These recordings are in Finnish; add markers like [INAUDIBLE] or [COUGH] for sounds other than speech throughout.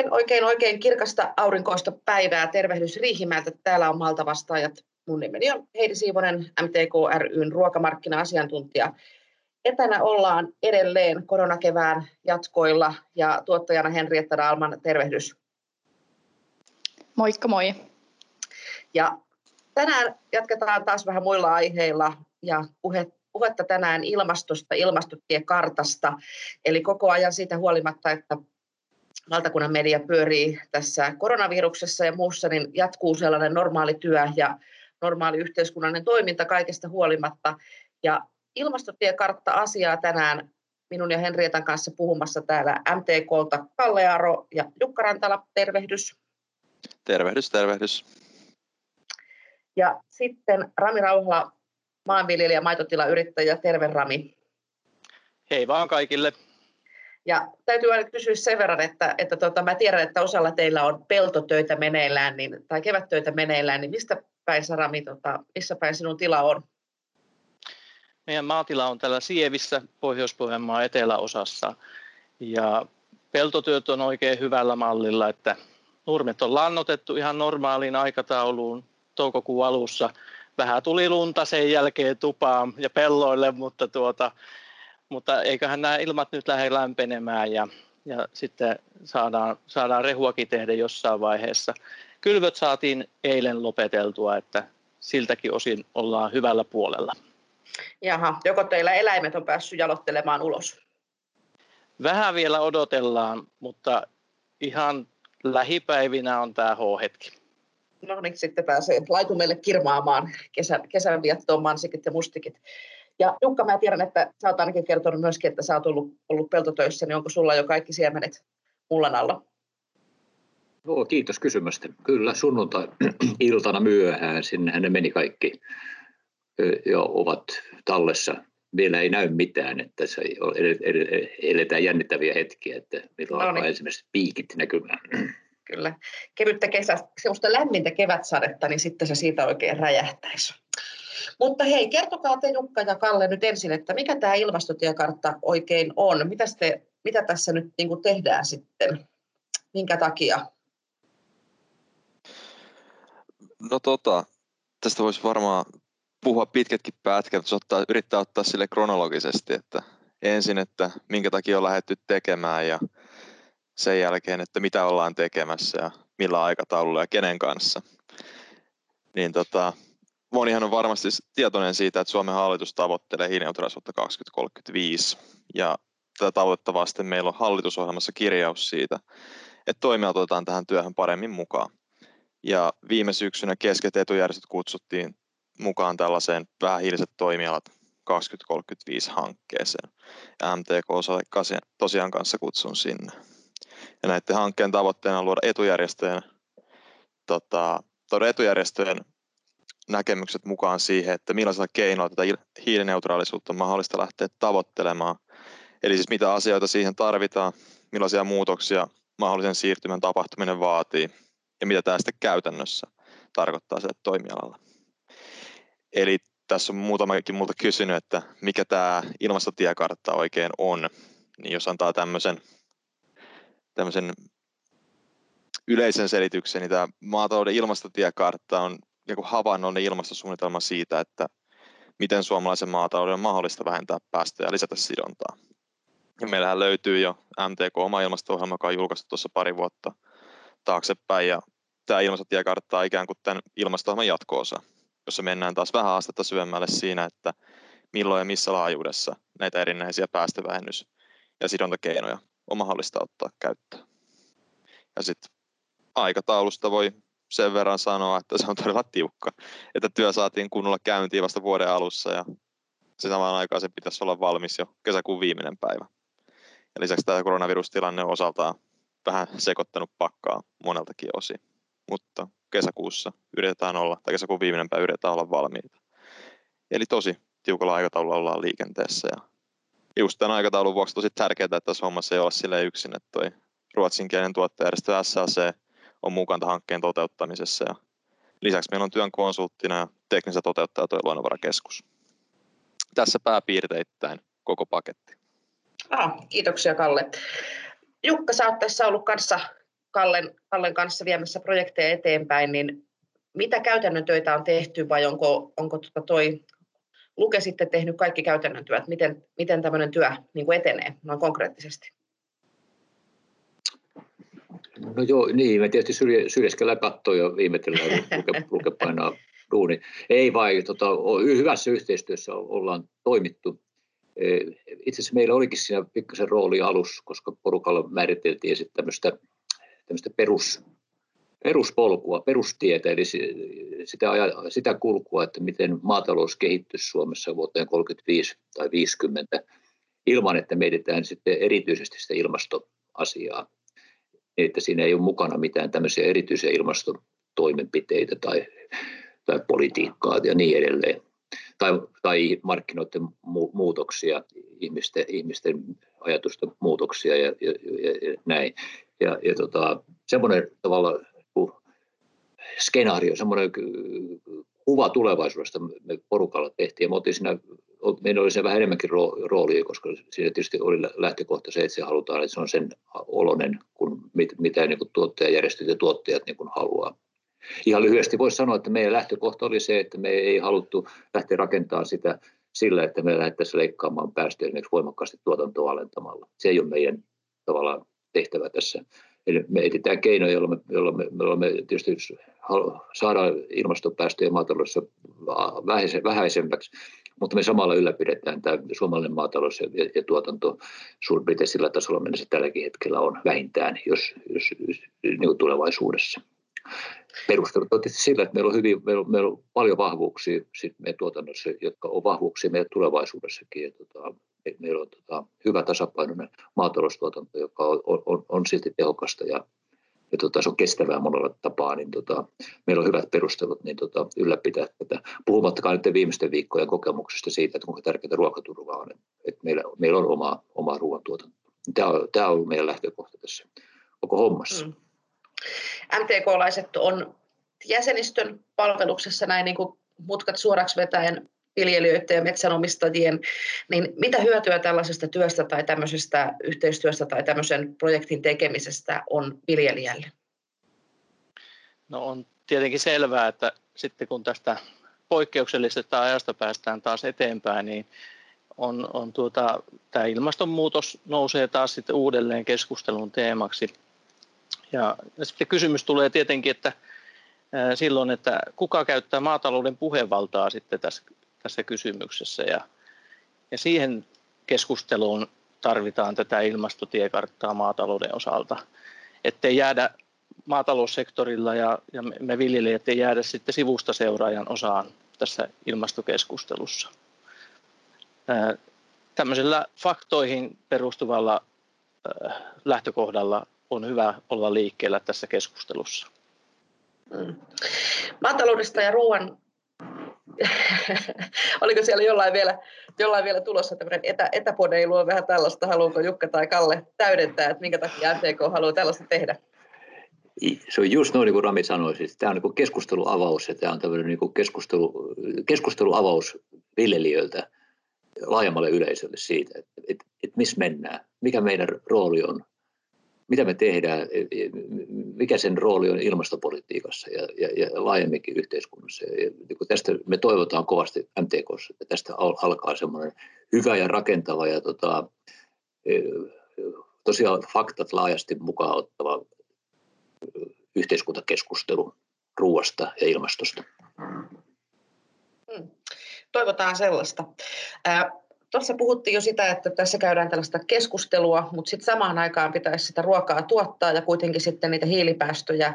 Oikein, oikein, oikein kirkasta aurinkoista päivää. Tervehdys Riihimäeltä. Täällä on Malta vastaajat. Mun nimeni on Heidi Siivonen, MTK ryn ruokamarkkina-asiantuntija. Etänä ollaan edelleen koronakevään jatkoilla ja tuottajana Henrietta Dalman, tervehdys. Moikka moi. Ja tänään jatketaan taas vähän muilla aiheilla ja puhe, puhetta tänään ilmastosta, ilmastotiekartasta. Eli koko ajan siitä huolimatta, että valtakunnan media pyörii tässä koronaviruksessa ja muussa, niin jatkuu sellainen normaali työ ja normaali yhteiskunnallinen toiminta kaikesta huolimatta. Ja ilmastotiekartta-asiaa tänään minun ja Henrietan kanssa puhumassa täällä MTKlta Kalle Aro ja Jukka Rantala. Tervehdys. Tervehdys, tervehdys. Ja sitten Rami Rauhala, maanviljelijä, maitotilayrittäjä. Terve Rami. Hei vaan kaikille. Ja täytyy aina kysyä sen verran, että, että tota, mä tiedän, että osalla teillä on peltotöitä meneillään niin, tai kevättöitä meneillään, niin mistä päin Rami, tota, missä päin sinun tila on? Meidän maatila on täällä Sievissä, Pohjois-Pohjanmaan eteläosassa. Ja peltotyöt on oikein hyvällä mallilla, että nurmet on lannotettu ihan normaaliin aikatauluun toukokuun alussa. Vähän tuli lunta sen jälkeen tupaan ja pelloille, mutta, tuota, mutta eiköhän nämä ilmat nyt lähde lämpenemään ja, ja sitten saadaan, saadaan rehuakin tehdä jossain vaiheessa. Kylvöt saatiin eilen lopeteltua, että siltäkin osin ollaan hyvällä puolella. Jaha, joko teillä eläimet on päässyt jalottelemaan ulos? Vähän vielä odotellaan, mutta ihan lähipäivinä on tämä H-hetki. No niin, sitten pääsee laitumelle kirmaamaan kesän, kesän viettoon mansikit ja mustikit. Ja Jukka, mä tiedän, että sä oot ainakin kertonut myöskin, että sä oot ollut, ollut peltotöissä, niin onko sulla jo kaikki siemenet mullan alla? Joo, kiitos kysymästä. Kyllä sunnuntai-iltana [CLEARS THROAT] myöhään, sinnehän ne meni kaikki jo ovat tallessa. Vielä ei näy mitään, että se eletään jännittäviä hetkiä, että milloin no niin. ensimmäiset piikit näkymään. [CLEARS THROAT] Kyllä. Kevyttä kesä, semmoista lämmintä kevätsadetta, niin sitten se siitä oikein räjähtäisi. Mutta hei, kertokaa te Jukka ja Kalle nyt ensin, että mikä tämä ilmastotiekartta oikein on? Mitä, te, mitä tässä nyt niin kuin tehdään sitten? Minkä takia? No tota, tästä voisi varmaan puhua pitkätkin pätkät, jos ottaa, yrittää ottaa sille kronologisesti, että ensin, että minkä takia on lähdetty tekemään ja sen jälkeen, että mitä ollaan tekemässä ja millä aikataululla ja kenen kanssa. Niin tota, monihan on varmasti tietoinen siitä, että Suomen hallitus tavoittelee hiilineutraalisuutta 2035 ja tätä tavoitetta vasten meillä on hallitusohjelmassa kirjaus siitä, että toimijat otetaan tähän työhön paremmin mukaan. Ja viime syksynä kesket etujärjestöt kutsuttiin mukaan tällaiseen vähähiiliset toimialat 2035 hankkeeseen. Ja MTK tosiaan kanssa kutsun sinne. Ja näiden hankkeen tavoitteena on luoda etujärjestöjen, tota, etujärjestöjen näkemykset mukaan siihen, että millaisilla keinoilla tätä hiilineutraalisuutta on mahdollista lähteä tavoittelemaan. Eli siis mitä asioita siihen tarvitaan, millaisia muutoksia mahdollisen siirtymän tapahtuminen vaatii ja mitä tämä sitten käytännössä tarkoittaa sille toimialalla. Eli tässä on muutamakin multa kysynyt, että mikä tämä ilmastotiekartta oikein on. Niin jos antaa tämmöisen, tämmöisen yleisen selityksen, niin tämä maatalouden ilmastotiekartta on joku havainnollinen ilmastosuunnitelma siitä, että miten suomalaisen maatalouden on mahdollista vähentää päästöjä ja lisätä sidontaa. Ja meillähän löytyy jo MTK oma ilmasto joka on julkaistu tuossa pari vuotta taaksepäin, ja tämä ilmastotiekartta on ikään kuin tämän ilmasto jatko-osa jossa mennään taas vähän astetta syvemmälle siinä, että milloin ja missä laajuudessa näitä erinäisiä päästövähennys- ja sidontakeinoja on mahdollista ottaa käyttöön. Ja sitten aikataulusta voi sen verran sanoa, että se on todella tiukka, että työ saatiin kunnolla käyntiin vasta vuoden alussa ja se samaan aikaan se pitäisi olla valmis jo kesäkuun viimeinen päivä. Ja lisäksi tämä koronavirustilanne on osaltaan vähän sekoittanut pakkaa moneltakin osin, mutta kesäkuussa yritetään olla, tai kesäkuun viimeinen päivä yritetään olla valmiita. Eli tosi tiukalla aikataululla ollaan liikenteessä ja just tämän aikataulun vuoksi tosi tärkeää, että tässä hommassa ei olla sille yksin, että toi ruotsinkielinen tuottajärjestö SLC on mukana hankkeen toteuttamisessa ja lisäksi meillä on työn konsulttina ja teknisä toteuttaja tuo luonnonvarakeskus. Tässä pääpiirteittäin koko paketti. Ah, kiitoksia Kalle. Jukka, sä oot tässä ollut kanssa Kallen, Kallen kanssa viemässä projekteja eteenpäin, niin mitä käytännön töitä on tehty vai onko, onko tuota toi Luke sitten tehnyt kaikki käytännön työt? Miten, miten tämmöinen työ niin kuin etenee noin konkreettisesti? No joo, niin, me tietysti syrjäskellä katsoo jo viimetellään luke, luke painaa duuni. Ei vai, tota, hyvässä yhteistyössä ollaan toimittu. E, itse asiassa meillä olikin siinä pikkasen rooli alus, koska porukalla määriteltiin tämmöistä, tämmöistä perus, peruspolkua, perustietä, eli sitä, sitä kulkua, että miten maatalous kehittyisi Suomessa vuoteen 35 tai 50 ilman, että mietitään sitten erityisesti sitä ilmastoasiaa. Niin, että siinä ei ole mukana mitään tämmöisiä erityisiä ilmastotoimenpiteitä tai, tai politiikkaa ja niin edelleen. Tai, tai markkinoiden mu- muutoksia, ihmisten, ihmisten ajatusten muutoksia ja, ja, ja, ja näin. Ja, ja tota, semmoinen tavalla skenaario, semmoinen kuva tulevaisuudesta me porukalla tehtiin. Ja me oltiin siinä, meillä oli se vähän enemmänkin rooli, koska siinä tietysti oli lähtökohta se, että se halutaan, että se on sen olonen, kuin mit, mitä niin kuin tuottajajärjestöt ja tuottajat niin kuin haluaa. Ihan lyhyesti voisi sanoa, että meidän lähtökohta oli se, että me ei haluttu lähteä rakentamaan sitä sillä, että me lähdettäisiin leikkaamaan päästöjä voimakkaasti tuotantoa alentamalla. Se ei ole meidän tavallaan tehtävä tässä Eli me etsitään keinoja, joilla me, joilla me, joilla me tietysti saadaan ilmastopäästöjä maataloudessa vähäisemmäksi, mutta me samalla ylläpidetään tämä suomalainen maatalous ja, ja tuotanto suurin sillä tasolla, millä se tälläkin hetkellä on vähintään, jos, jos, jos niin tulevaisuudessa. Perustelut on tietysti sillä, että meillä on, hyvin, meillä on, meillä on paljon vahvuuksia sit meidän tuotannossa, jotka on vahvuuksia meidän tulevaisuudessakin. Ja, tota, meillä on tota, hyvä tasapainoinen maataloustuotanto, joka on, on, on silti tehokasta ja, ja tota, se on kestävää monella tapaa, niin tota, meillä on hyvät perustelut niin tota, ylläpitää tätä. Puhumattakaan nyt viimeisten viikkojen kokemuksesta siitä, että kuinka tärkeää ruokaturva on, että meillä, meillä on oma, oma ruoantuotanto. Tämä on, tämä on meidän lähtökohta tässä koko hommassa. Mm. MTK-laiset on jäsenistön palveluksessa näin niin kuin mutkat suoraksi vetäen viljelijöiden ja metsänomistajien, niin mitä hyötyä tällaisesta työstä tai tämmöisestä yhteistyöstä tai tämmöisen projektin tekemisestä on viljelijälle? No on tietenkin selvää, että sitten kun tästä poikkeuksellisesta ajasta päästään taas eteenpäin, niin on, on tuota, tämä ilmastonmuutos nousee taas sitten uudelleen keskustelun teemaksi. Ja, ja sitten kysymys tulee tietenkin, että silloin, että kuka käyttää maatalouden puhevaltaa sitten tässä tässä kysymyksessä. Ja, ja siihen keskusteluun tarvitaan tätä ilmastotiekarttaa maatalouden osalta, ettei jäädä maataloussektorilla ja, ja me viljelijät ei jäädä sitten sivusta seuraajan osaan tässä ilmastokeskustelussa. Tämmöisellä faktoihin perustuvalla lähtökohdalla on hyvä olla liikkeellä tässä keskustelussa. Mm. Maataloudesta ja ruoan [LAUGHS] Oliko siellä jollain vielä, jollain vielä tulossa tämmöinen etä, etäpodeilu on vähän tällaista, haluaako Jukka tai Kalle täydentää, että minkä takia MTK haluaa tällaista tehdä? Se on just noin niin kuin Rami sanoi, siis tämä on niin keskusteluavaus ja tämä on tämmöinen niin keskustelu, keskusteluavaus viljelijöiltä laajemmalle yleisölle siitä, että, että, että missä mennään, mikä meidän rooli on mitä me tehdään, e, e, mikä sen rooli on ilmastopolitiikassa ja, ja, ja laajemminkin yhteiskunnassa. Ja, niin tästä me toivotaan kovasti MTKssa, että tästä alkaa semmoinen hyvä ja rakentava ja tota, e, tosiaan faktat laajasti mukaan ottava yhteiskuntakeskustelu ruoasta ja ilmastosta. Hmm. Toivotaan sellaista. Tuossa puhuttiin jo sitä, että tässä käydään tällaista keskustelua, mutta sitten samaan aikaan pitäisi sitä ruokaa tuottaa ja kuitenkin sitten niitä hiilipäästöjä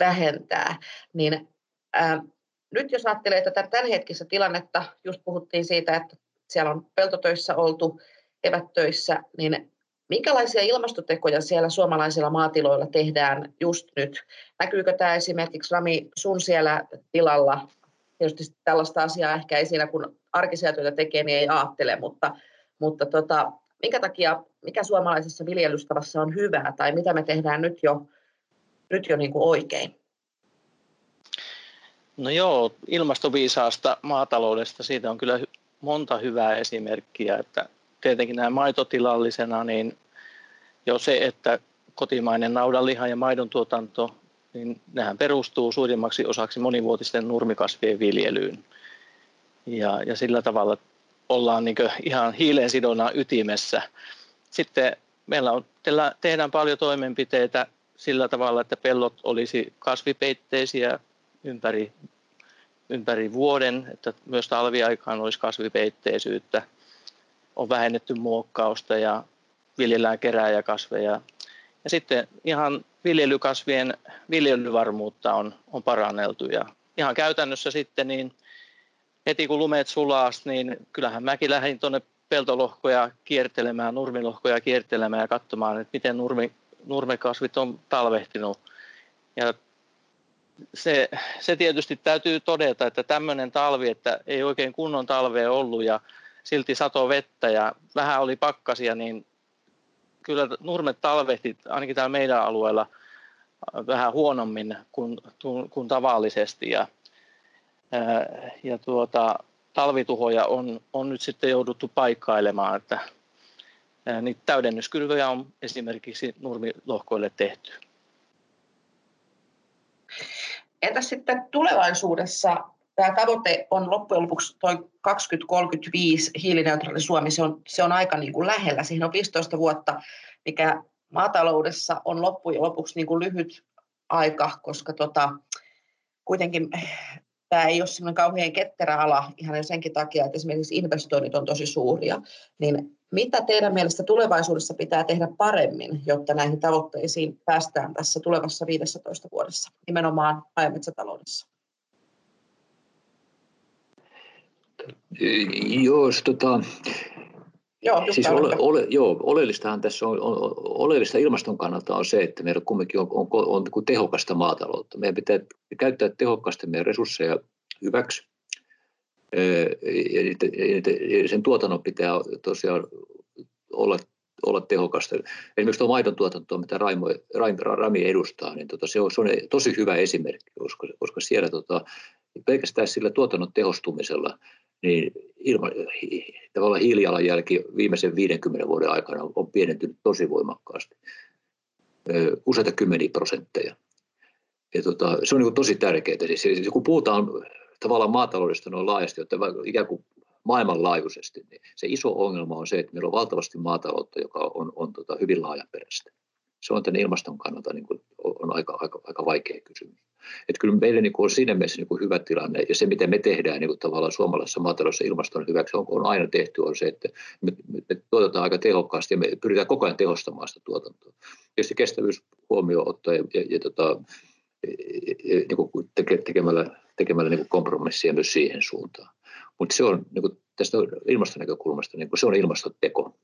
vähentää. Niin, ää, nyt jos ajattelee tätä tämänhetkistä tilannetta, just puhuttiin siitä, että siellä on peltotöissä oltu, evättöissä, niin minkälaisia ilmastotekoja siellä suomalaisilla maatiloilla tehdään just nyt? Näkyykö tämä esimerkiksi Rami sun siellä tilalla tietysti tällaista asiaa ehkä ei siinä, kun arkisia työtä tekee, niin ei ajattele, mutta, mutta tota, minkä takia, mikä suomalaisessa viljelystavassa on hyvää tai mitä me tehdään nyt jo, nyt jo niin kuin oikein? No joo, ilmastoviisaasta maataloudesta, siitä on kyllä monta hyvää esimerkkiä, että tietenkin nämä maitotilallisena, niin jo se, että kotimainen naudanliha ja maidon tuotanto, niin nehän perustuu suurimmaksi osaksi monivuotisten nurmikasvien viljelyyn. Ja, ja sillä tavalla ollaan niin ihan hiileen sidonnan ytimessä. Sitten meillä on, tehdään paljon toimenpiteitä sillä tavalla, että pellot olisi kasvipeitteisiä ympäri, ympäri vuoden, että myös talviaikaan olisi kasvipeitteisyyttä. On vähennetty muokkausta ja viljellään kerääjäkasveja. Ja sitten ihan viljelykasvien viljelyvarmuutta on, on paranneltu. Ja ihan käytännössä sitten niin heti kun lumeet sulaa, niin kyllähän mäkin lähdin tuonne peltolohkoja kiertelemään, nurmilohkoja kiertelemään ja katsomaan, että miten nurmi, nurmekasvit on talvehtinut. Ja se, se tietysti täytyy todeta, että tämmöinen talvi, että ei oikein kunnon talvea ollut ja silti sato vettä ja vähän oli pakkasia, niin kyllä nurmet talvehti ainakin täällä meidän alueella vähän huonommin kuin, kuin tavallisesti. Ja, ja tuota, talvituhoja on, on nyt sitten jouduttu paikkailemaan, että niitä täydennyskylvöjä on esimerkiksi nurmilohkoille tehty. Entä sitten tulevaisuudessa? Tämä tavoite on loppujen lopuksi tuo 2035 hiilineutraali Suomi, se on, se on aika niin kuin lähellä, siihen on 15 vuotta, mikä maataloudessa on loppujen lopuksi niin kuin lyhyt aika, koska tota, kuitenkin tämä ei ole semmoinen kauhean ketterä ala ihan senkin takia, että esimerkiksi investoinnit on tosi suuria. Niin mitä teidän mielestä tulevaisuudessa pitää tehdä paremmin, jotta näihin tavoitteisiin päästään tässä tulevassa 15 vuodessa, nimenomaan maa- metsätaloudessa? Jos tota, Joo, siis ole, ole, joo, oleellistahan tässä on, on, oleellista ilmaston kannalta on se, että meillä kumminkin on, on, on, on niin tehokasta maataloutta. Meidän pitää käyttää tehokkaasti meidän resursseja hyväksi. Sen tuotannon pitää tosiaan olla, olla tehokasta. Esimerkiksi tuo maidon tuotanto, mitä Raimo, Raimo, Rami edustaa, niin tota, se, on, se on tosi hyvä esimerkki, koska, koska siellä tota, pelkästään sillä tuotannon tehostumisella niin ilma, tavallaan hiilijalanjälki viimeisen 50 vuoden aikana on pienentynyt tosi voimakkaasti, useita kymmeniä prosentteja. Ja tota, se on niin tosi tärkeää. Siis, kun puhutaan tavallaan maataloudesta noin laajasti, että ikään kuin maailmanlaajuisesti, niin se iso ongelma on se, että meillä on valtavasti maataloutta, joka on, on tota, hyvin laajaperäistä. Se on tänne ilmaston kannalta niin kuin, on aika, aika, aika vaikea kysymys. Että kyllä meillä niin kuin on siinä mielessä niin kuin hyvä tilanne, ja se mitä me tehdään niin kuin tavallaan suomalaisessa maataloudessa ilmaston hyväksi on, on aina tehty, on se, että me, me tuotetaan aika tehokkaasti ja me pyritään koko ajan tehostamaan sitä tuotantoa. Tietysti kestävyys huomioon ottaa ja, ja, ja tota, niin kuin tekemällä, tekemällä niin kuin kompromissia myös siihen suuntaan. Mutta se on niin kuin tästä ilmaston näkökulmasta, niin kuin se on ilmastoteko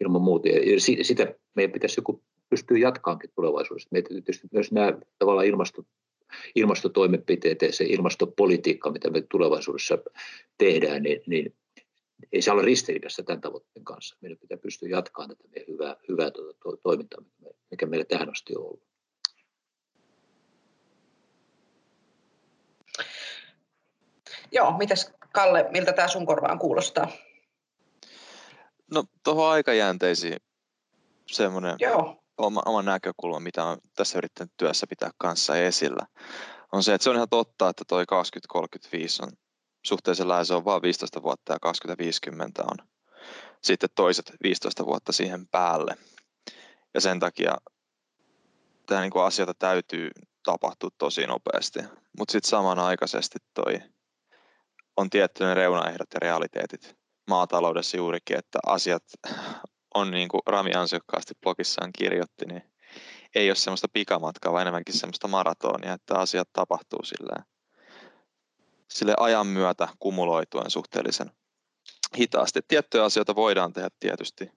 ilman muuta. Ja sitä meidän pitäisi joku pystyä jatkaankin tulevaisuudessa. Meidän tietysti myös nämä tavallaan ilmasto, ilmastotoimenpiteet ja se ilmastopolitiikka, mitä me tulevaisuudessa tehdään, niin, niin ei se ole ristiriidassa tämän tavoitteen kanssa. Meidän pitää pystyä jatkamaan tätä meidän hyvää, hyvää tuota, to, toimintaa, mikä meillä tähän asti on ollut. Joo, mitäs Kalle, miltä tämä sun korvaan kuulostaa? No tuohon aikajänteisiin semmoinen Joo. Oma, oma näkökulma, mitä on tässä yrittänyt työssä pitää kanssa esillä, on se, että se on ihan totta, että toi 2035 on suhteellisen lähes on vain 15 vuotta ja 2050 on sitten toiset 15 vuotta siihen päälle. Ja sen takia tämä niin asioita täytyy tapahtua tosi nopeasti. Mutta sitten samanaikaisesti toi on tiettyinen reunaehdot ja realiteetit maataloudessa juurikin, että asiat on niin kuin Rami ansiokkaasti blogissaan kirjoitti, niin ei ole semmoista pikamatkaa, vaan enemmänkin semmoista maratonia, että asiat tapahtuu silleen, sille ajan myötä kumuloituen suhteellisen hitaasti. Tiettyjä asioita voidaan tehdä tietysti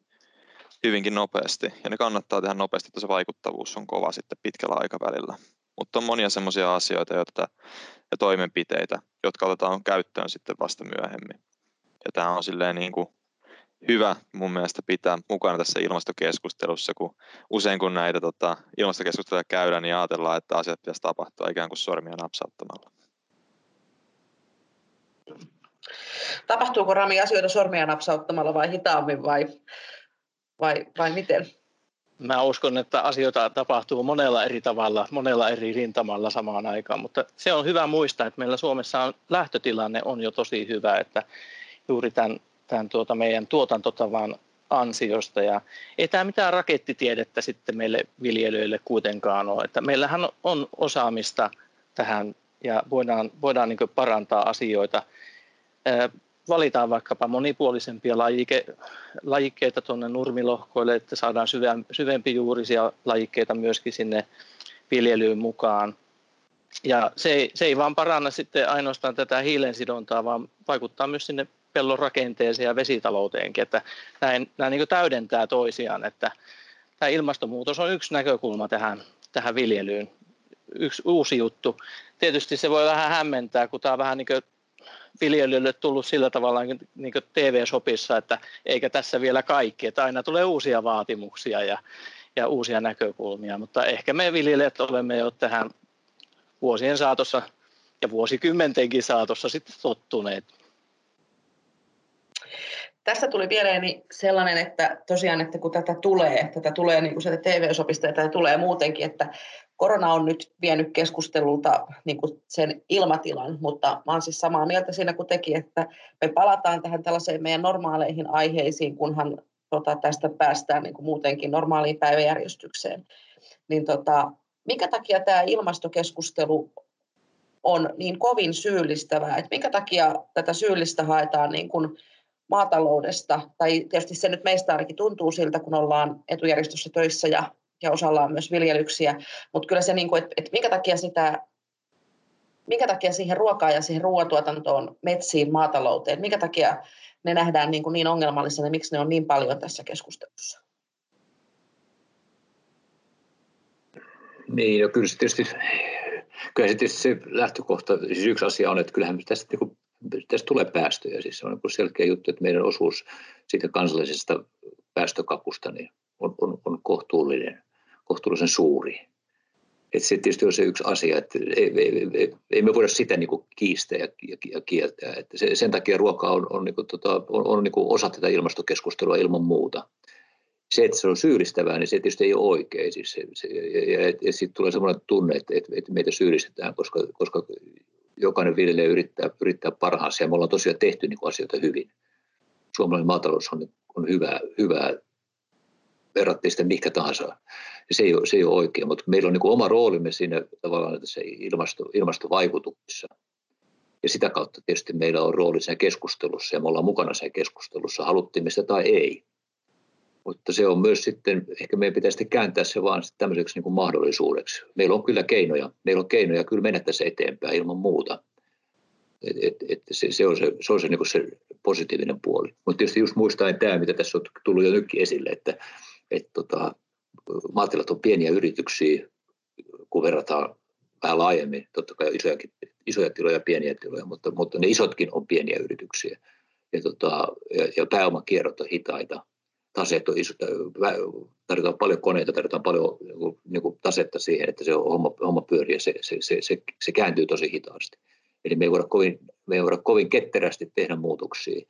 hyvinkin nopeasti, ja ne kannattaa tehdä nopeasti, että se vaikuttavuus on kova sitten pitkällä aikavälillä. Mutta on monia semmoisia asioita joita, ja toimenpiteitä, jotka otetaan käyttöön sitten vasta myöhemmin. Ja tämä on silleen niin kuin hyvä mun mielestä pitää mukana tässä ilmastokeskustelussa, kun usein kun näitä tota, ilmastokeskusteluja käydään, niin ajatellaan, että asiat pitäisi tapahtua ikään kuin sormia napsauttamalla. Tapahtuuko Rami asioita sormia napsauttamalla vai hitaammin vai, vai, vai miten? mä uskon, että asioita tapahtuu monella eri tavalla, monella eri rintamalla samaan aikaan, mutta se on hyvä muistaa, että meillä Suomessa on, lähtötilanne on jo tosi hyvä, että juuri tämän, tämän tuota meidän tuotantotavan ansiosta. Ja ei tämä mitään rakettitiedettä sitten meille viljelijöille kuitenkaan ole. Että meillähän on osaamista tähän ja voidaan, voidaan niin parantaa asioita. Valitaan vaikkapa monipuolisempia lajike, lajikkeita tuonne nurmilohkoille, että saadaan syvempi juurisia lajikkeita myöskin sinne viljelyyn mukaan. Ja se ei, se ei vaan paranna sitten ainoastaan tätä hiilensidontaa, vaan vaikuttaa myös sinne pellon rakenteeseen ja vesitalouteenkin, että nämä, nämä niin täydentää toisiaan, että tämä ilmastonmuutos on yksi näkökulma tähän, tähän viljelyyn, yksi uusi juttu. Tietysti se voi vähän hämmentää, kun tämä on vähän niin kuin viljelijöille tullut sillä tavalla niin kuin TV-sopissa, että eikä tässä vielä kaikki, että aina tulee uusia vaatimuksia ja, ja uusia näkökulmia, mutta ehkä me viljelijät olemme jo tähän vuosien saatossa ja vuosikymmentenkin saatossa sitten tottuneet. Tästä tuli mieleeni sellainen, että tosiaan, että kun tätä tulee, tätä tulee niin kuin sieltä TV-sopista ja tätä tulee muutenkin, että korona on nyt vienyt keskustelulta niin kuin sen ilmatilan, mutta mä olen siis samaa mieltä siinä kuin teki, että me palataan tähän tällaiseen meidän normaaleihin aiheisiin, kunhan tota, tästä päästään niin kuin muutenkin normaaliin päiväjärjestykseen. Niin tota, minkä takia tämä ilmastokeskustelu on niin kovin syyllistävää, että minkä takia tätä syyllistä haetaan niin kuin maataloudesta, tai tietysti se nyt meistä ainakin tuntuu siltä, kun ollaan etujärjestössä töissä ja, ja osalla on myös viljelyksiä, mutta kyllä se, niin kuin, että, että minkä takia sitä minkä takia siihen ruokaan ja siihen ruoantuotantoon, metsiin, maatalouteen, minkä takia ne nähdään niin, kuin niin ongelmallisena ja miksi ne on niin paljon tässä keskustelussa? Niin, no kyllä se tietysti, kyllä se, tietysti se lähtökohta, siis yksi asia on, että kyllähän tästä niin tästä tulee päästöjä. Siis se on niin selkeä juttu, että meidän osuus siitä kansallisesta päästökapusta niin on, on, on kohtuullinen, kohtuullisen suuri. Et se tietysti on se yksi asia, että ei, ei, ei, ei me voida sitä niin kiistää ja, ja, ja kieltää. Se, sen takia ruoka on, on, niin kuin, tota, on, on niin osa tätä ilmastokeskustelua ilman muuta. Se, että se on syyllistävää, niin se tietysti ei ole oikein. Siis se, se, ja, ja, ja sitten tulee sellainen tunne, että, että, että meitä syyllistetään, koska, koska jokainen viljelijä yrittää, yrittää parhaansa ja me ollaan tosiaan tehty niin kuin asioita hyvin. Suomalainen maatalous on, on hyvää, hyvää verrattiin sitä mikä tahansa. Ja se, ei ole, se ei ole oikein, mutta meillä on niin kuin oma roolimme siinä tavallaan tässä ilmasto, ilmastovaikutuksessa. Ja sitä kautta tietysti meillä on rooli siinä keskustelussa ja me ollaan mukana siinä keskustelussa, haluttiin me sitä tai ei. Mutta se on myös sitten, ehkä meidän pitäisi sitten kääntää se vaan tämmöiseksi niin kuin mahdollisuudeksi. Meillä on kyllä keinoja, meillä on keinoja kyllä mennä tässä eteenpäin ilman muuta. Et, et, et se, se, on se, se, on se, niin kuin se positiivinen puoli. Mutta tietysti just muistaen tämä, mitä tässä on tullut jo nytkin esille, että et tota, maatilat on pieniä yrityksiä, kun verrataan vähän laajemmin, totta kai isojakin, isoja tiloja ja pieniä tiloja, mutta, mutta ne isotkin on pieniä yrityksiä. Ja, tota, ja, ja pääomakierrot on hitaita taseet on iso, tarvitaan paljon koneita, tarvitaan paljon niin kuin tasetta siihen, että se homma, homma pyörii ja se, se, se, se, se kääntyy tosi hitaasti. Eli me ei voida kovin, me ei voida kovin ketterästi tehdä muutoksia,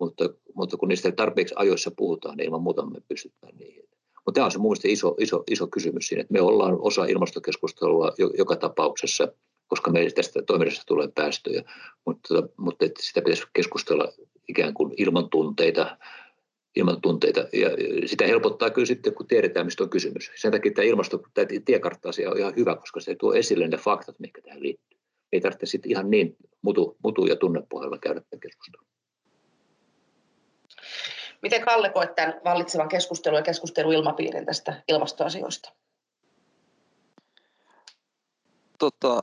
mutta, mutta kun niistä tarpeeksi ajoissa puhutaan, niin ilman muuta me pystytään niihin. Mutta tämä on se mun iso, iso, iso kysymys siinä, että me ollaan osa ilmastokeskustelua joka tapauksessa, koska meille tästä toiminnasta tulee päästöjä, mutta, mutta että sitä pitäisi keskustella ikään kuin ilman tunteita, ilman tunteita. Ja sitä helpottaa kyllä sitten, kun tiedetään, mistä on kysymys. Sen takia tämä ilmasto, tämä tiekartta-asia on ihan hyvä, koska se tuo esille ne faktat, mitkä tähän liittyy. Ei tarvitse sitten ihan niin mutu, mutu ja tunnepohjalla käydä tätä keskustelua. Miten Kalle koet tämän vallitsevan keskustelun ja keskusteluilmapiirin tästä ilmastoasioista? Tota,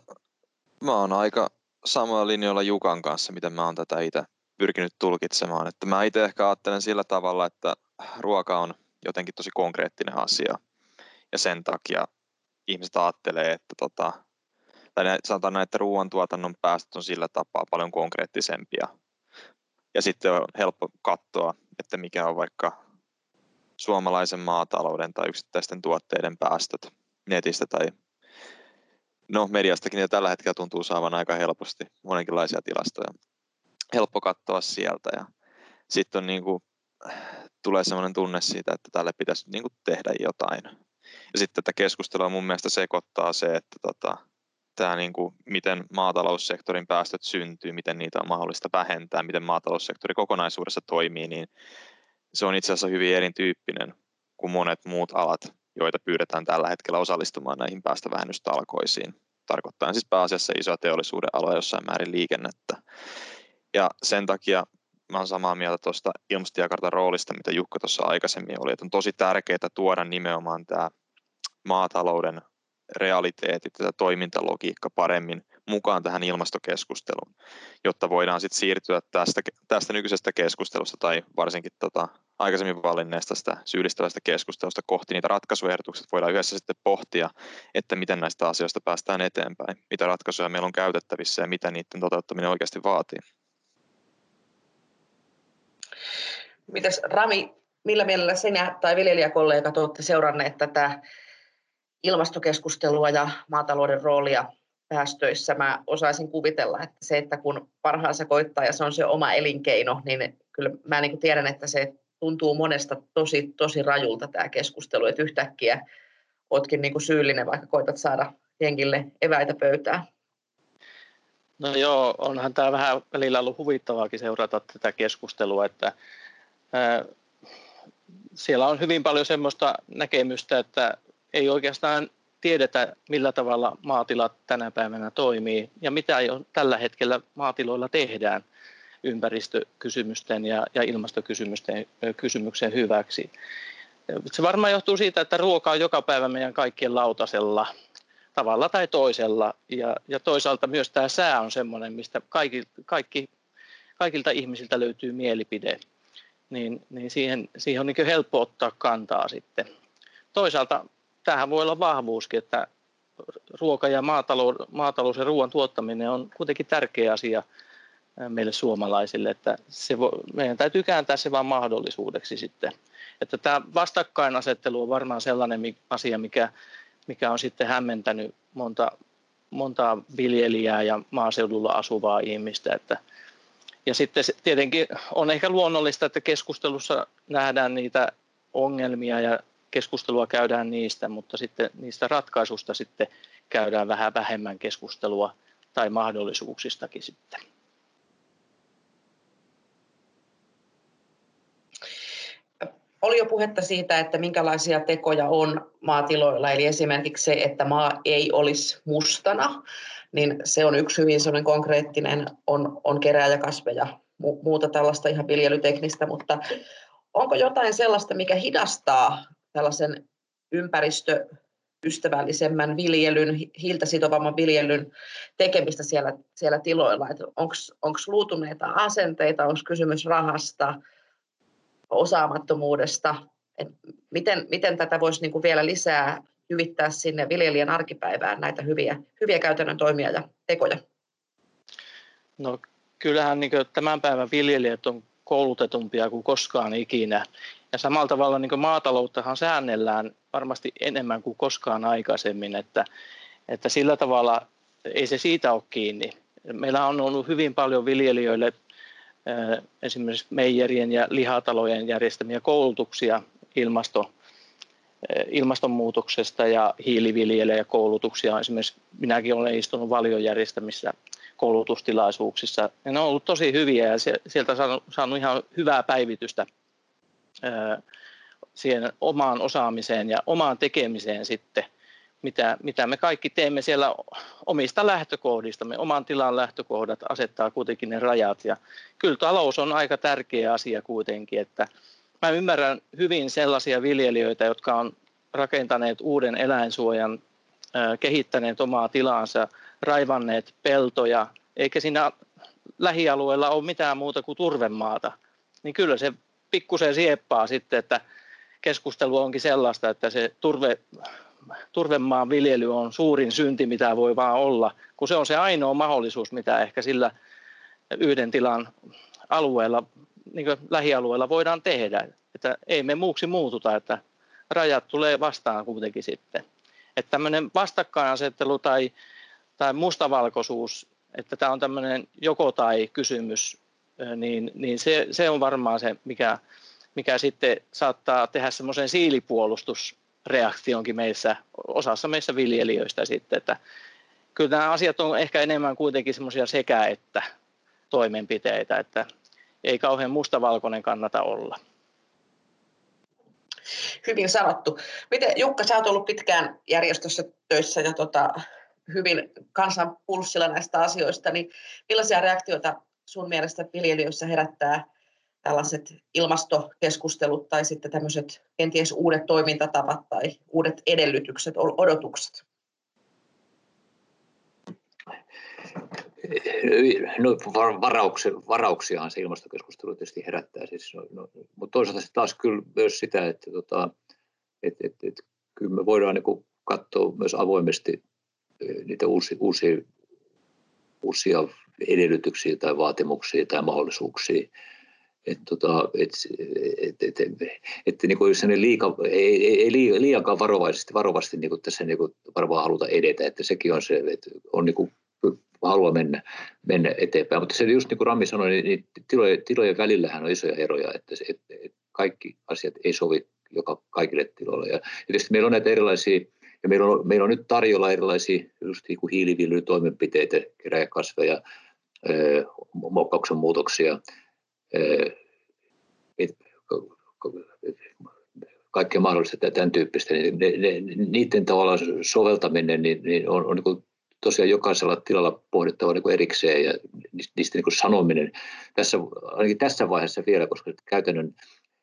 mä oon aika samalla linjoilla Jukan kanssa, mitä mä oon tätä itse pyrkinyt tulkitsemaan. Että mä itse ehkä ajattelen sillä tavalla, että ruoka on jotenkin tosi konkreettinen asia. Ja sen takia ihmiset ajattelee, että tota, tai sanotaan näin, että ruoantuotannon päästöt on sillä tapaa paljon konkreettisempia. Ja sitten on helppo katsoa, että mikä on vaikka suomalaisen maatalouden tai yksittäisten tuotteiden päästöt netistä tai no mediastakin ja tällä hetkellä tuntuu saavan aika helposti monenkinlaisia tilastoja helppo katsoa sieltä. Ja sitten niin kuin tulee sellainen tunne siitä, että tälle pitäisi niin kuin tehdä jotain. Ja sitten tätä keskustelua mun mielestä sekoittaa se, että tota, tämä niin kuin, miten maataloussektorin päästöt syntyy, miten niitä on mahdollista vähentää, miten maataloussektori kokonaisuudessa toimii, niin se on itse asiassa hyvin erityyppinen kuin monet muut alat, joita pyydetään tällä hetkellä osallistumaan näihin päästövähennystalkoisiin. Tarkoittaa siis pääasiassa isoa teollisuuden aloja jossain määrin liikennettä. Ja sen takia mä olen samaa mieltä tuosta ilmastotiekartan roolista, mitä Jukka tuossa aikaisemmin oli, että on tosi tärkeää tuoda nimenomaan tämä maatalouden realiteetit ja toimintalogiikka paremmin mukaan tähän ilmastokeskusteluun, jotta voidaan sitten siirtyä tästä, tästä nykyisestä keskustelusta tai varsinkin tota, aikaisemmin valinneesta sitä syyllistävästä keskustelusta kohti niitä ratkaisuehdotuksia, voidaan yhdessä sitten pohtia, että miten näistä asioista päästään eteenpäin, mitä ratkaisuja meillä on käytettävissä ja mitä niiden toteuttaminen oikeasti vaatii. Mitäs Rami, millä mielellä sinä tai viljelijäkollegat olette seuranneet tätä ilmastokeskustelua ja maatalouden roolia päästöissä. Mä osaisin kuvitella, että se, että kun parhaansa koittaa ja se on se oma elinkeino, niin kyllä mä niin tiedän, että se tuntuu monesta tosi, tosi rajulta tämä keskustelu, että yhtäkkiä ootkin niin syyllinen, vaikka koitat saada jengille eväitä pöytään. No joo, onhan tämä vähän välillä ollut huvittavaakin seurata tätä keskustelua, että ää, siellä on hyvin paljon semmoista näkemystä, että ei oikeastaan tiedetä, millä tavalla maatilat tänä päivänä toimii ja mitä jo tällä hetkellä maatiloilla tehdään ympäristökysymysten ja, ja ilmastokysymysten kysymyksen hyväksi. Se varmaan johtuu siitä, että ruoka on joka päivä meidän kaikkien lautasella tavalla tai toisella. Ja, ja toisaalta myös tämä sää on sellainen, mistä kaikki, kaikki, kaikilta ihmisiltä löytyy mielipide. Niin, niin siihen, siihen on niin helppo ottaa kantaa sitten. Toisaalta tämähän voi olla vahvuuskin, että ruoka ja maatalous, maatalous ja ruoan tuottaminen on kuitenkin tärkeä asia meille suomalaisille, että se voi, meidän täytyy kääntää se vain mahdollisuudeksi sitten. Että tämä vastakkainasettelu on varmaan sellainen asia, mikä, mikä on sitten hämmentänyt monta, monta viljelijää ja maaseudulla asuvaa ihmistä. Että, ja sitten tietenkin on ehkä luonnollista, että keskustelussa nähdään niitä ongelmia ja keskustelua käydään niistä, mutta sitten niistä ratkaisusta sitten käydään vähän vähemmän keskustelua tai mahdollisuuksistakin sitten. Oli jo puhetta siitä, että minkälaisia tekoja on maatiloilla, eli esimerkiksi se, että maa ei olisi mustana, niin se on yksi hyvin sellainen konkreettinen, on, on kerääjäkasveja, muuta tällaista ihan viljelyteknistä, mutta onko jotain sellaista, mikä hidastaa tällaisen ympäristöystävällisemmän viljelyn, hiiltä sitovamman viljelyn tekemistä siellä, siellä tiloilla. Onko luutuneita asenteita, onko kysymys rahasta, osaamattomuudesta, et miten, miten tätä voisi niin vielä lisää hyvittää sinne viljelijän arkipäivään näitä hyviä, hyviä käytännön toimia ja tekoja? No kyllähän niin tämän päivän viljelijät on koulutetumpia kuin koskaan ikinä. Ja samalla tavalla niin maatalouttahan säännellään varmasti enemmän kuin koskaan aikaisemmin, että, että sillä tavalla ei se siitä ole kiinni. Meillä on ollut hyvin paljon viljelijöille esimerkiksi meijerien ja lihatalojen järjestämiä koulutuksia ilmasto, ilmastonmuutoksesta ja hiiliviljelijä koulutuksia. Esimerkiksi minäkin olen istunut valion järjestämissä koulutustilaisuuksissa. Ja ne on ollut tosi hyviä ja sieltä saanut, saanut ihan hyvää päivitystä siihen omaan osaamiseen ja omaan tekemiseen sitten, mitä, mitä me kaikki teemme siellä omista lähtökohdistamme. Oman tilan lähtökohdat asettaa kuitenkin ne rajat ja kyllä talous on aika tärkeä asia kuitenkin, että mä ymmärrän hyvin sellaisia viljelijöitä, jotka on rakentaneet uuden eläinsuojan, kehittäneet omaa tilaansa, raivanneet peltoja, eikä siinä lähialueella ole mitään muuta kuin turvemaata, niin kyllä se pikkusen sieppaa sitten, että keskustelu onkin sellaista, että se turve, turvemaan viljely on suurin synti, mitä voi vaan olla, kun se on se ainoa mahdollisuus, mitä ehkä sillä yhden tilan alueella, niin lähialueella voidaan tehdä. Että ei me muuksi muututa, että rajat tulee vastaan kuitenkin sitten. Että tämmöinen vastakkainasettelu tai, tai mustavalkoisuus, että tämä on tämmöinen joko tai kysymys, niin, niin se, se on varmaan se, mikä, mikä sitten saattaa tehdä semmoisen siilipuolustusreaktionkin meissä, osassa meissä viljelijöistä sitten, että kyllä nämä asiat on ehkä enemmän kuitenkin semmoisia sekä että toimenpiteitä, että ei kauhean mustavalkoinen kannata olla. Hyvin sanottu. Miten Jukka, sä oot ollut pitkään järjestössä töissä ja tota, hyvin kansan pulssilla näistä asioista, niin millaisia reaktioita sun mielestä viljelijöissä herättää tällaiset ilmastokeskustelut tai sitten tämmöiset kenties uudet toimintatavat tai uudet edellytykset, odotukset? No, varauksia, varauksiahan se ilmastokeskustelu tietysti herättää. Siis, no, no, mutta toisaalta se taas kyllä myös sitä, että tota, et, et, et, kyllä me voidaan niin katsoa myös avoimesti niitä uusia, uusia, uusia edellytyksiä tai vaatimuksia tai mahdollisuuksia. Että tota, et, et, et, et, niin kuin liika, ei, ei, ei liiankaan varovaisesti, varovasti niin kuin tässä niin kuin varmaan haluta edetä, että sekin on se, että on niin kuin halua mennä, mennä eteenpäin. Mutta se just niin kuin Rami sanoi, niin, niin tilojen, tilojen välillähän on isoja eroja, että, se, että, että kaikki asiat ei sovi joka kaikille tiloille. Ja, tietysti meillä on näitä erilaisia ja meillä on, meillä on nyt tarjolla erilaisia just niin kuin hiiliviljelytoimenpiteitä, keräjäkasveja, mokkauksen muutoksia, kaikkea mahdollista tämän tyyppistä, niin ne, ne, niiden tavallaan soveltaminen niin, niin on, on niin tosiaan jokaisella tilalla pohdittava niin erikseen ja niistä niin sanominen. Tässä, ainakin tässä vaiheessa vielä, koska käytännön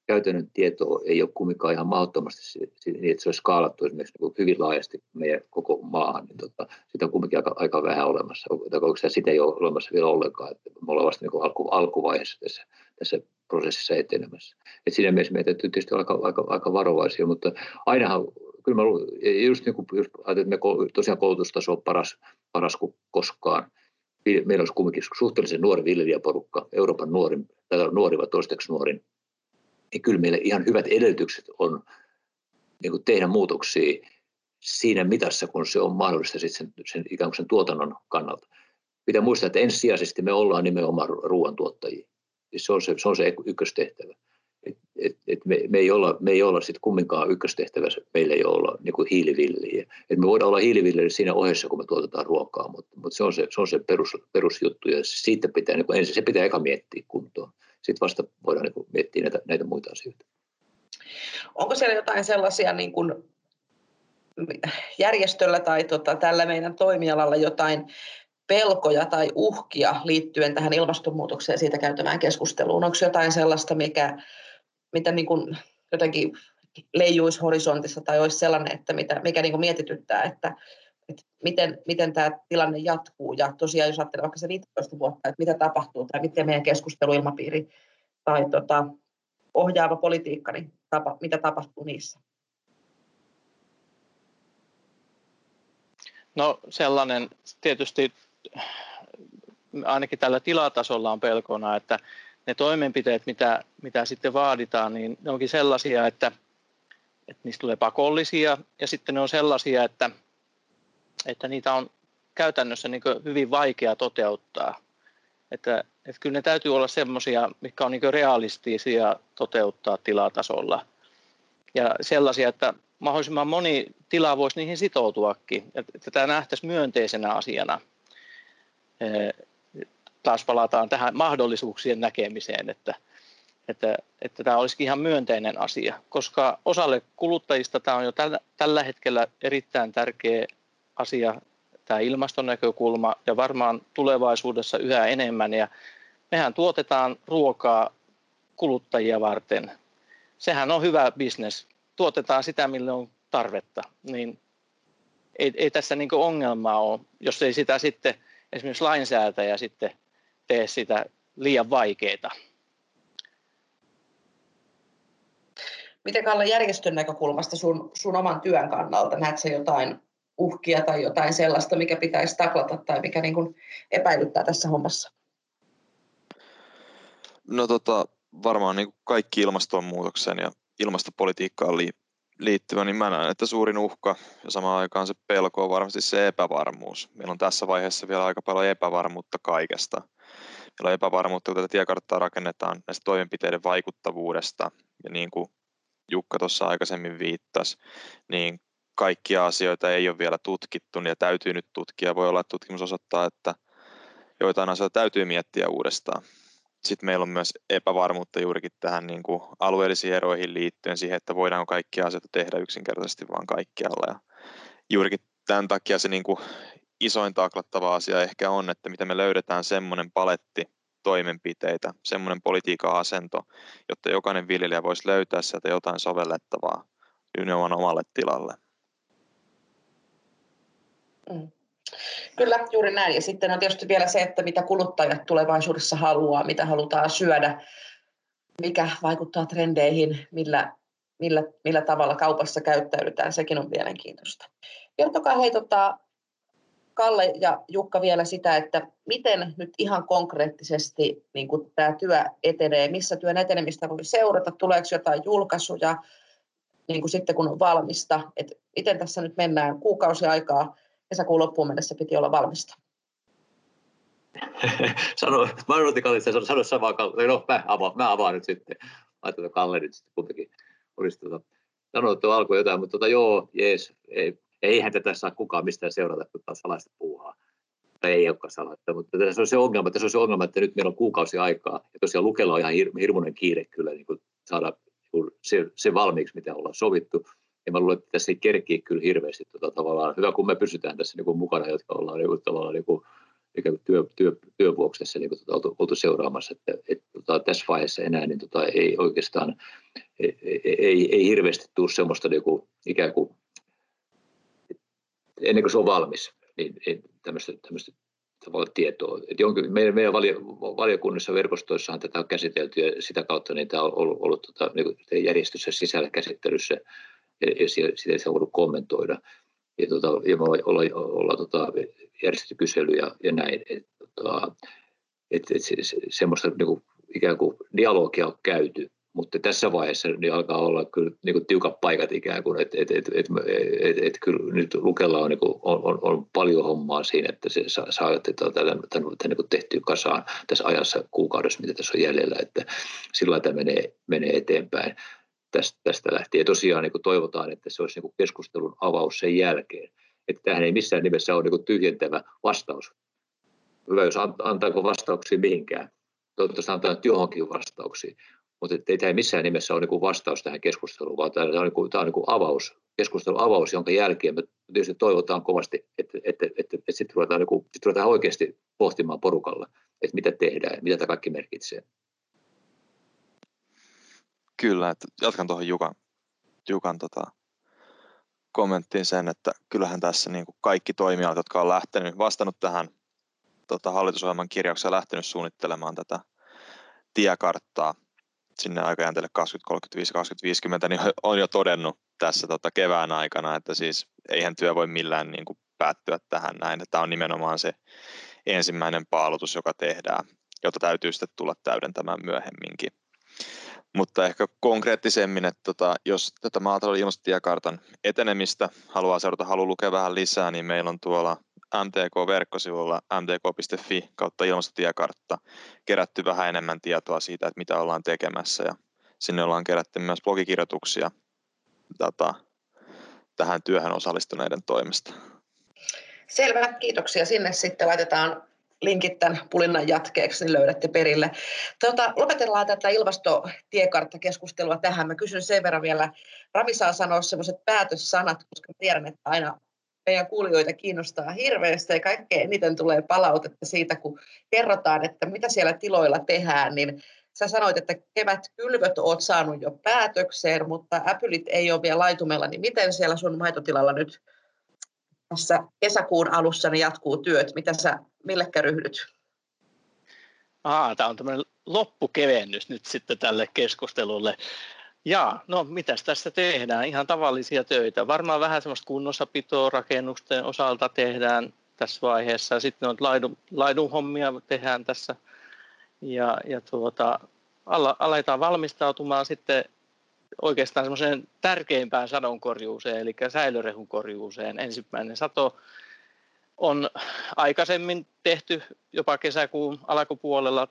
käytännön tieto ei ole kumminkaan ihan mahdottomasti niin, että se olisi skaalattu esimerkiksi niin hyvin laajasti meidän koko maahan, niin tota, sitä on kumminkin aika, aika vähän olemassa. Tai sitä ei ole olemassa vielä ollenkaan, että me ollaan vasta niin alku, alkuvaiheessa tässä, tässä prosessissa etenemässä. Et siinä mielessä meidän täytyy tietysti olla aika, aika, aika varovaisia, mutta ainahan kyllä mä just niin kuin just että me tosiaan koulutustaso on paras, paras kuin koskaan. Meillä olisi kumminkin suhteellisen nuori viljelijäporukka, Euroopan nuorin, tai nuori vai toistaiseksi nuorin niin kyllä meillä ihan hyvät edellytykset on niin kuin tehdä muutoksia siinä mitassa, kun se on mahdollista sitten sen, sen, ikään kuin sen tuotannon kannalta. Pitää muistaa, että ensisijaisesti me ollaan nimenomaan ruoantuottajia. Siis se on se, se, on se ykköstehtävä. Et, et, et me, me, ei olla, me ei olla sitten kumminkaan ykköstehtävä, meillä ei olla niin kuin hiilivilliä. Et me voidaan olla hiilivilliä siinä ohessa, kun me tuotetaan ruokaa, mutta, mutta se on se, se, on se perus, perusjuttu ja siitä pitää, niin kuin ensin se pitää eka miettiä kuntoon sitten vasta voidaan niin miettiä näitä, näitä muita asioita. Onko siellä jotain sellaisia niin kuin järjestöllä tai tota, tällä meidän toimialalla jotain pelkoja tai uhkia liittyen tähän ilmastonmuutokseen siitä käytämään keskusteluun? Onko jotain sellaista, mikä, mitä niin kuin jotenkin leijuisi horisontissa tai olisi sellainen, että mitä, mikä niin kuin mietityttää, että, että miten, miten tämä tilanne jatkuu. Ja tosiaan jos ajattelee vaikka se 15 vuotta, että mitä tapahtuu tai miten meidän keskusteluilmapiiri tai tota, ohjaava politiikka, niin tapa, mitä tapahtuu niissä? No sellainen tietysti ainakin tällä tilatasolla on pelkona, että ne toimenpiteet, mitä, mitä sitten vaaditaan, niin ne onkin sellaisia, että, että niistä tulee pakollisia ja sitten ne on sellaisia, että – että niitä on käytännössä niin hyvin vaikea toteuttaa. Että, että kyllä ne täytyy olla semmoisia, mitkä on niin realistisia toteuttaa tilatasolla. Ja sellaisia, että mahdollisimman moni tila voisi niihin sitoutuakin. Että tämä nähtäisiin myönteisenä asiana. Taas palataan tähän mahdollisuuksien näkemiseen, että, että, että tämä olisikin ihan myönteinen asia, koska osalle kuluttajista tämä on jo tällä, tällä hetkellä erittäin tärkeä asia, tämä ilmastonäkökulma ja varmaan tulevaisuudessa yhä enemmän. Ja mehän tuotetaan ruokaa kuluttajia varten. Sehän on hyvä bisnes. Tuotetaan sitä, millä on tarvetta. Niin ei, ei tässä niin ongelmaa ole, jos ei sitä sitten esimerkiksi lainsäätäjä sitten tee sitä liian vaikeaa. Miten Kalle järjestön näkökulmasta sun, sun oman työn kannalta, näet se jotain uhkia tai jotain sellaista, mikä pitäisi taklata tai mikä niin kuin epäilyttää tässä hommassa? No tota, varmaan niin kuin kaikki ilmastonmuutoksen ja ilmastopolitiikkaan liittyvä, niin mä näen, että suurin uhka ja samaan aikaan se pelko on varmasti se epävarmuus. Meillä on tässä vaiheessa vielä aika paljon epävarmuutta kaikesta. Meillä on epävarmuutta, kun tätä tiekarttaa rakennetaan näistä toimenpiteiden vaikuttavuudesta, Ja niin kuin Jukka tuossa aikaisemmin viittasi, niin kaikkia asioita ei ole vielä tutkittu ja täytyy nyt tutkia. Voi olla, että tutkimus osoittaa, että joitain asioita täytyy miettiä uudestaan. Sitten meillä on myös epävarmuutta juurikin tähän niin kuin alueellisiin eroihin liittyen siihen, että voidaanko kaikkia asioita tehdä yksinkertaisesti vaan kaikkialla. Ja juurikin tämän takia se niin kuin isoin taklattava asia ehkä on, että miten me löydetään semmoinen paletti toimenpiteitä, semmoinen politiikan asento, jotta jokainen viljelijä voisi löytää sieltä jotain sovellettavaa nimenomaan omalle tilalle. Mm. Kyllä, juuri näin. Ja sitten on tietysti vielä se, että mitä kuluttajat tulevaisuudessa haluaa, mitä halutaan syödä, mikä vaikuttaa trendeihin, millä, millä, millä tavalla kaupassa käyttäydytään, sekin on mielenkiintoista. Kertokaa hei tota, Kalle ja Jukka vielä sitä, että miten nyt ihan konkreettisesti niin tämä työ etenee, missä työn etenemistä voi seurata, tuleeko jotain julkaisuja niin kuin sitten kun on valmista, että miten tässä nyt mennään kuukausi aikaa, kesäkuun loppuun mennessä piti olla valmista. [LAUGHS] sano, mä odotin Kalle, että sano, sano samaa Kalle. No, mä avaan, mä avaan nyt sitten. Ajattelin, että Kalle nyt sitten kuitenkin olisi tuota, sanonut alkuun jotain, mutta tota, joo, jees, ei, eihän tätä saa kukaan mistään seurata, kun taas salaista puuhaa. Tai ei olekaan salaista, mutta tässä on se ongelma, tässä on se ongelma, että nyt meillä on kuukausi aikaa, ja tosiaan Lukella on ihan hir- hirmuinen kiire kyllä niin kuin saada niin se, se valmiiksi, mitä ollaan sovittu. Ja mä luulen, että tässä ei kerkiä kyllä hirveästi tota, tavallaan. Hyvä, kun me pysytään tässä niin kuin mukana, jotka ollaan niin kuin, tavallaan niin kuin, ikään kuin työ, työ, tässä niin kuin, tota, oltu, oltu, seuraamassa, että et, tota, tässä vaiheessa enää niin, tota, ei oikeastaan ei, ei, ei hirveästi tule semmoista niin kuin, ikään kuin ennen kuin se on valmis, niin ei tämmöistä, tämmöistä tavalla tietoa. Et jonkin, meidän, meidän valio, valiokunnissa verkostoissahan tätä on käsitelty ja sitä kautta niin tämä on ollut, ollut tota, niin järjestössä sisällä käsittelyssä sitä ei voinut kommentoida. Ja, tota, ja me ollaan, ollaan, tota, järjestetty kyselyjä ja näin. Et, tota, et, et se, se, semmoista niin kuin, ikään kuin dialogia on käyty mutta tässä vaiheessa niin alkaa olla kyllä niin kuin tiukat paikat ikään kuin, että et, et, et, et, et, kyllä nyt Lukella on, niin kuin, on, on, on, paljon hommaa siinä, että se saa, saa tätä, tätä, tätä niin tehtyä kasaan tässä ajassa kuukaudessa, mitä tässä on jäljellä, että sillä tämä menee, menee eteenpäin tästä, tästä lähtien. Ja tosiaan niin kuin toivotaan, että se olisi niin kuin keskustelun avaus sen jälkeen, että tähän ei missään nimessä ole niin kuin tyhjentävä vastaus. Hyvä, jos antaako vastauksia mihinkään. Toivottavasti antaa johonkin vastauksia mutta ei tämä missään nimessä ole niin vastaus tähän keskusteluun, vaan tämä on, niin tämä on niin avaus, keskustelun avaus, jonka jälkeen me tietysti toivotaan kovasti, että, että, että, että, että sitten ruvetaan, niin sit ruvetaan oikeasti pohtimaan porukalla, että mitä tehdään ja mitä tämä kaikki merkitsee. Kyllä, että jatkan tuohon Jukan, Jukan tota, kommenttiin sen, että kyllähän tässä niin kuin kaikki toimijat, jotka on lähtenyt, vastannut tähän tota, hallitusohjelman kirjaukseen lähtenyt suunnittelemaan tätä tiekarttaa, sinne aikajänteelle 2035-2050, niin on jo todennut tässä tota kevään aikana, että siis eihän työ voi millään niin kuin päättyä tähän näin. Tämä on nimenomaan se ensimmäinen paalutus, joka tehdään, jota täytyy sitten tulla täydentämään myöhemminkin. Mutta ehkä konkreettisemmin, että tota, jos tätä maatalouden ilmastotiekartan etenemistä haluaa seurata, haluaa lukea vähän lisää, niin meillä on tuolla MTK-verkkosivulla mtk.fi kautta ilmastotiekartta kerätty vähän enemmän tietoa siitä, että mitä ollaan tekemässä ja sinne ollaan kerätty myös blogikirjoituksia data, tähän työhön osallistuneiden toimesta. Selvä, kiitoksia. Sinne sitten laitetaan linkit tämän pulinnan jatkeeksi, niin löydätte perille. Tota, lopetellaan tätä ilmastotiekarttakeskustelua tähän. Mä kysyn sen verran vielä, Rami saa sanoa sellaiset päätössanat, koska tiedän, että aina meidän kuulijoita kiinnostaa hirveästi ja kaikkein eniten tulee palautetta siitä, kun kerrotaan, että mitä siellä tiloilla tehdään, niin sä sanoit, että kevätkylvöt oot saanut jo päätökseen, mutta äpylit ei ole vielä laitumella, niin miten siellä sun maitotilalla nyt tässä kesäkuun alussa ne jatkuu työt? Mitä sä, millekä ryhdyt? Aa, tämä on tämmöinen loppukevennys nyt sitten tälle keskustelulle. Jaa, no mitäs tässä tehdään? Ihan tavallisia töitä. Varmaan vähän semmoista kunnossapitoa rakennusten osalta tehdään tässä vaiheessa. Sitten on laidun, laidun hommia tehdään tässä. Ja, ja tuota, aletaan valmistautumaan sitten oikeastaan semmoiseen tärkeimpään sadonkorjuuseen, eli säilörehun korjuuseen. Ensimmäinen sato on aikaisemmin tehty jopa kesäkuun alkupuolella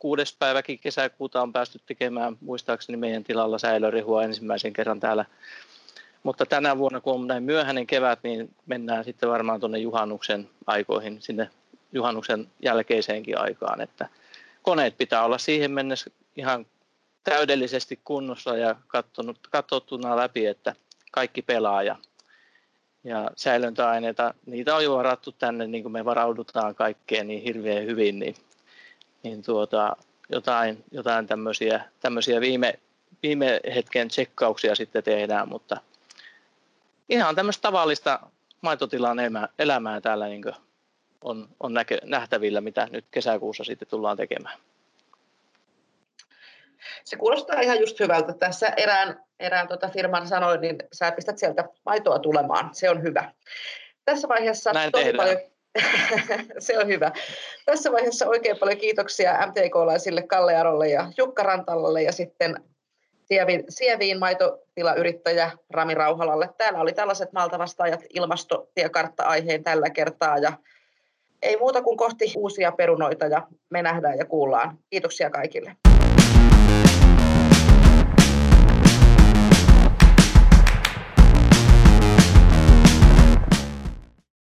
kuudes päiväkin kesäkuuta on päästy tekemään muistaakseni meidän tilalla säilörehua ensimmäisen kerran täällä. Mutta tänä vuonna, kun on näin myöhäinen kevät, niin mennään sitten varmaan tuonne juhannuksen aikoihin, sinne juhannuksen jälkeiseenkin aikaan. Että koneet pitää olla siihen mennessä ihan täydellisesti kunnossa ja katsottuna läpi, että kaikki pelaa ja, ja säilöntäaineita, niitä on jo varattu tänne, niin kuin me varaudutaan kaikkeen niin hirveän hyvin, niin, niin tuota, jotain, jotain tämmöisiä, tämmöisiä viime, viime hetken tsekkauksia sitten tehdään, mutta ihan tämmöistä tavallista maitotilan elämää täällä niin on, on näkö, nähtävillä, mitä nyt kesäkuussa sitten tullaan tekemään. Se kuulostaa ihan just hyvältä. Tässä erään, erään tuota firman sanoin, niin sä pistät sieltä maitoa tulemaan. Se on hyvä. Tässä vaiheessa Näin tosi tehdään. paljon [LAUGHS] se on hyvä. Tässä vaiheessa oikein paljon kiitoksia MTK-laisille Kalle Arolle ja Jukka Rantalalle ja sitten Sieviin, Sieviin maitotilayrittäjä Rami Rauhalalle. Täällä oli tällaiset maltavastaajat ilmastotiekartta-aiheen tällä kertaa ja ei muuta kuin kohti uusia perunoita ja me nähdään ja kuullaan. Kiitoksia kaikille.